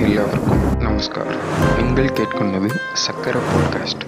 எல்லாருக்கும் நமஸ்கார் நீங்கள் கேட்கொண்டது சக்கர பாட்காஸ்ட்